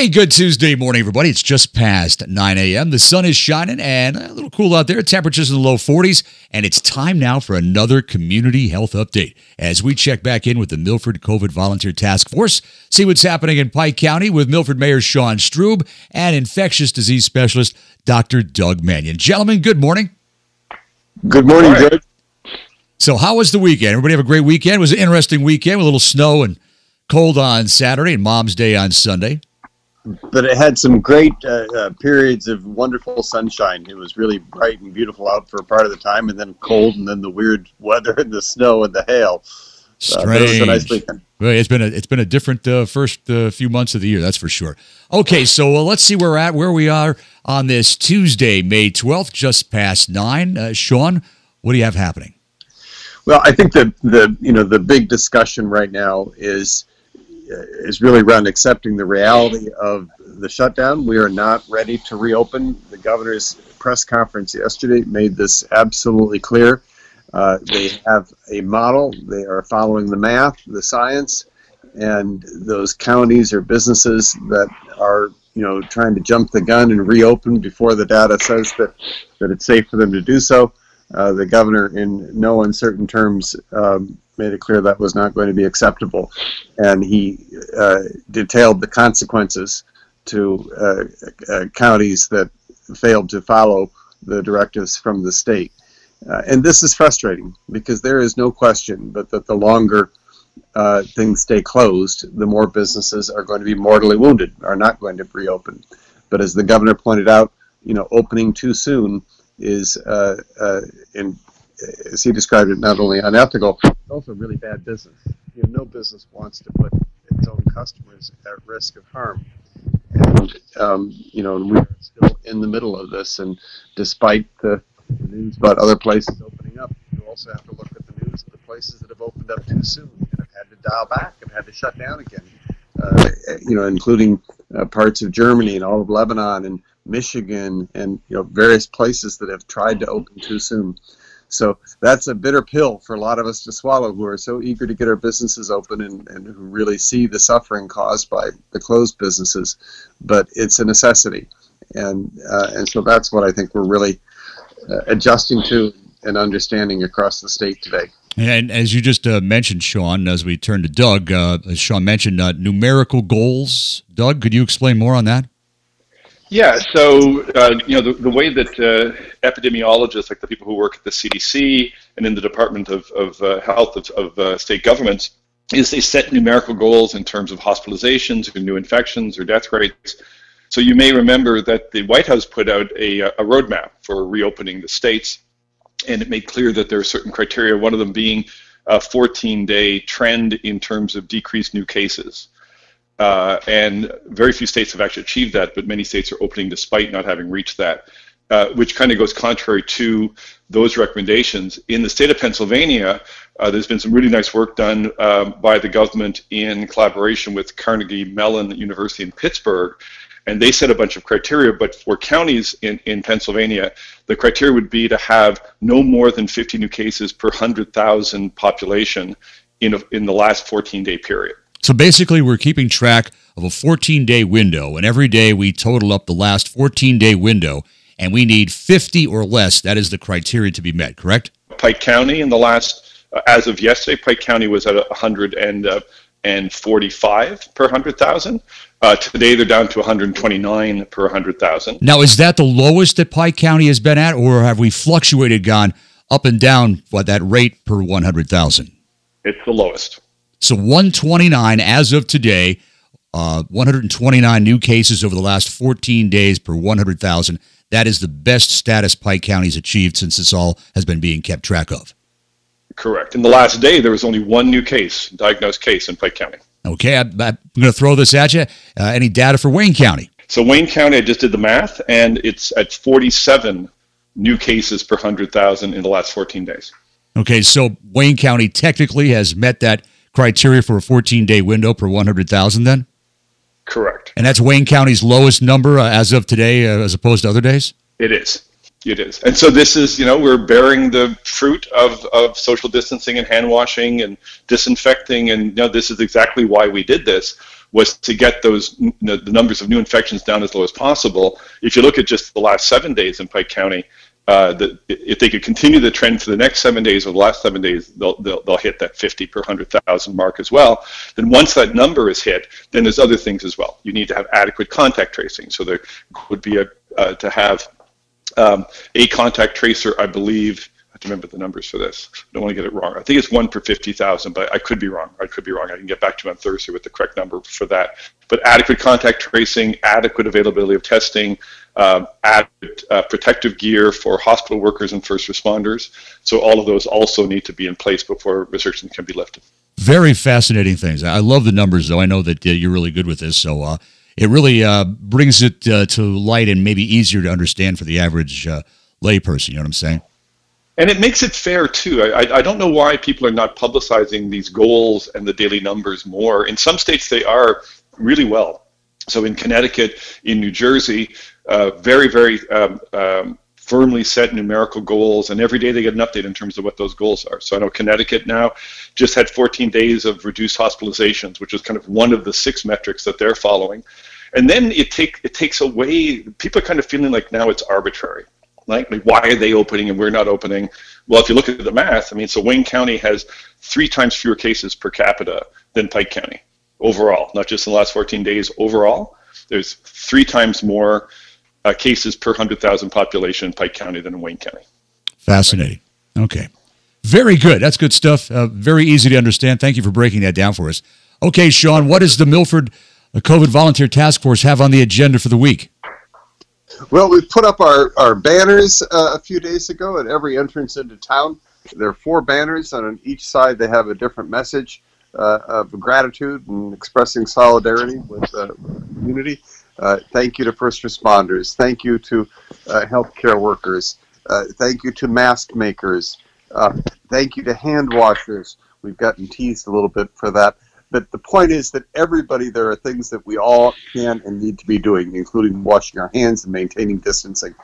Hey, good Tuesday morning, everybody. It's just past 9 a.m. The sun is shining and a little cool out there. Temperatures in the low 40s. And it's time now for another community health update as we check back in with the Milford COVID Volunteer Task Force, see what's happening in Pike County with Milford Mayor Sean Strub and infectious disease specialist Dr. Doug Mannion. Gentlemen, good morning. Good morning, Greg. So, how was the weekend? Everybody have a great weekend? It was an interesting weekend with a little snow and cold on Saturday and Mom's Day on Sunday but it had some great uh, uh, periods of wonderful sunshine. It was really bright and beautiful out for a part of the time, and then cold, and then the weird weather and the snow and the hail. Strange. Uh, was a nice. It's been a it's been a different uh, first uh, few months of the year, that's for sure. Okay, so uh, let's see where we're at where we are on this Tuesday, May twelfth, just past nine. Sean, what do you have happening? Well, I think that the you know the big discussion right now is is really around accepting the reality of the shutdown. We are not ready to reopen. The governor's press conference yesterday made this absolutely clear. Uh, they have a model. They are following the math, the science, and those counties or businesses that are you know trying to jump the gun and reopen before the data says that that it's safe for them to do so. Uh, the governor, in no uncertain terms, um, made it clear that was not going to be acceptable, and he uh, detailed the consequences to uh, uh, counties that failed to follow the directives from the state. Uh, and this is frustrating because there is no question but that the longer uh, things stay closed, the more businesses are going to be mortally wounded, are not going to reopen. But as the governor pointed out, you know, opening too soon is, uh, uh, in, as he described it, not only unethical, but also really bad business. You know, no business wants to put its own customers at risk of harm. And, um, you know, we are still in the middle of this, and despite the, the news about other places opening up, you also have to look at the news of the places that have opened up too soon and have had to dial back and had to shut down again. Uh, you know, including uh, parts of Germany and all of Lebanon and Michigan and you know various places that have tried to open too soon. So that's a bitter pill for a lot of us to swallow who are so eager to get our businesses open and, and who really see the suffering caused by the closed businesses. But it's a necessity. And, uh, and so that's what I think we're really uh, adjusting to and understanding across the state today. And as you just uh, mentioned, Sean, as we turn to Doug, uh, as Sean mentioned, uh, numerical goals. Doug, could you explain more on that? Yeah, so uh, you know the, the way that uh, epidemiologists, like the people who work at the CDC and in the Department of, of uh, Health of, of uh, state governments, is they set numerical goals in terms of hospitalizations or new infections or death rates. So you may remember that the White House put out a, a roadmap for reopening the states, and it made clear that there are certain criteria. One of them being a 14-day trend in terms of decreased new cases. Uh, and very few states have actually achieved that, but many states are opening despite not having reached that, uh, which kind of goes contrary to those recommendations. In the state of Pennsylvania, uh, there's been some really nice work done um, by the government in collaboration with Carnegie Mellon University in Pittsburgh, and they set a bunch of criteria, but for counties in, in Pennsylvania, the criteria would be to have no more than 50 new cases per 100,000 population in, a, in the last 14-day period. So basically, we're keeping track of a 14 day window, and every day we total up the last 14 day window, and we need 50 or less. That is the criteria to be met, correct? Pike County, in the last, uh, as of yesterday, Pike County was at 145 uh, per 100,000. Uh, today, they're down to 129 per 100,000. Now, is that the lowest that Pike County has been at, or have we fluctuated, gone up and down, what, that rate per 100,000? It's the lowest. So 129 as of today, uh, 129 new cases over the last 14 days per 100,000. That is the best status Pike County's achieved since this all has been being kept track of. Correct. In the last day, there was only one new case, diagnosed case in Pike County. Okay, I, am going to throw this at you. Uh, any data for Wayne County? So Wayne County, I just did the math, and it's at 47 new cases per 100,000 in the last 14 days. Okay, so Wayne County technically has met that criteria for a 14 day window per 100,000 then? Correct. And that's Wayne County's lowest number uh, as of today uh, as opposed to other days? It is. It is. And so this is, you know, we're bearing the fruit of, of social distancing and hand washing and disinfecting. And, you know, this is exactly why we did this was to get those the numbers of new infections down as low as possible. If you look at just the last seven days in Pike County, uh, if they could continue the trend for the next seven days or the last seven days, they'll, they'll, they'll hit that 50 per 100,000 mark as well. Then once that number is hit, then there's other things as well. You need to have adequate contact tracing. So there would be a, uh, to have um, a contact tracer, I believe, to remember the numbers for this. I don't want to get it wrong. I think it's one per 50,000, but I could be wrong. I could be wrong. I can get back to you on Thursday with the correct number for that. But adequate contact tracing, adequate availability of testing, uh, adequate uh, protective gear for hospital workers and first responders. So all of those also need to be in place before restrictions can be lifted. Very fascinating things. I love the numbers, though. I know that uh, you're really good with this, so uh, it really uh, brings it uh, to light and maybe easier to understand for the average layperson. You know what I'm saying? And it makes it fair too. I, I don't know why people are not publicizing these goals and the daily numbers more. In some states, they are really well. So in Connecticut, in New Jersey, uh, very, very um, um, firmly set numerical goals, and every day they get an update in terms of what those goals are. So I know Connecticut now just had 14 days of reduced hospitalizations, which is kind of one of the six metrics that they're following. And then it take it takes away people are kind of feeling like now it's arbitrary. Why are they opening and we're not opening? Well, if you look at the math, I mean, so Wayne County has three times fewer cases per capita than Pike County overall, not just in the last 14 days overall. There's three times more uh, cases per 100,000 population in Pike County than in Wayne County. Fascinating. Okay. Very good. That's good stuff. Uh, very easy to understand. Thank you for breaking that down for us. Okay, Sean, what does the Milford uh, COVID Volunteer Task Force have on the agenda for the week? Well, we put up our, our banners uh, a few days ago at every entrance into town. There are four banners, and on each side they have a different message uh, of gratitude and expressing solidarity with the community. Uh, thank you to first responders. Thank you to uh, healthcare workers. Uh, thank you to mask makers. Uh, thank you to hand washers. We've gotten teased a little bit for that. But the point is that everybody, there are things that we all can and need to be doing, including washing our hands and maintaining distancing.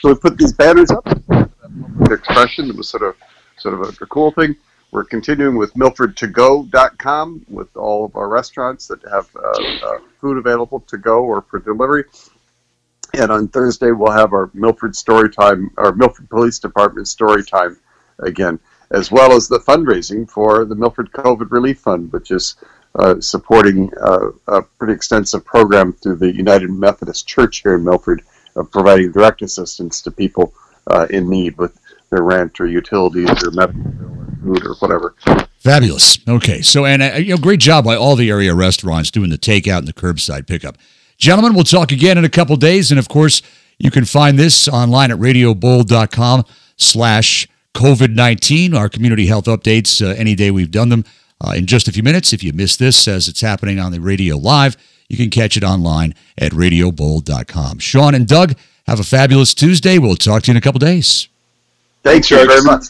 So we put these banners up. The expression it was sort of, sort of a, a cool thing. We're continuing with MilfordToGo.com with all of our restaurants that have uh, uh, food available to go or for delivery. And on Thursday, we'll have our Milford Story Time, our Milford Police Department Story Time again, as well as the fundraising for the Milford COVID Relief Fund, which is uh, supporting uh, a pretty extensive program through the United Methodist Church here in Milford, uh, providing direct assistance to people uh, in need with their rent or utilities or medical bill food or whatever. Fabulous. Okay, so and uh, you know, great job by all the area restaurants doing the takeout and the curbside pickup. Gentlemen, we'll talk again in a couple days, and of course, you can find this online at radiobold.com slash COVID-19, our community health updates, uh, any day we've done them. Uh, in just a few minutes, if you missed this as it's happening on the radio live, you can catch it online at radiobold.com. Sean and Doug, have a fabulous Tuesday. We'll talk to you in a couple days. Thanks, Thanks very much.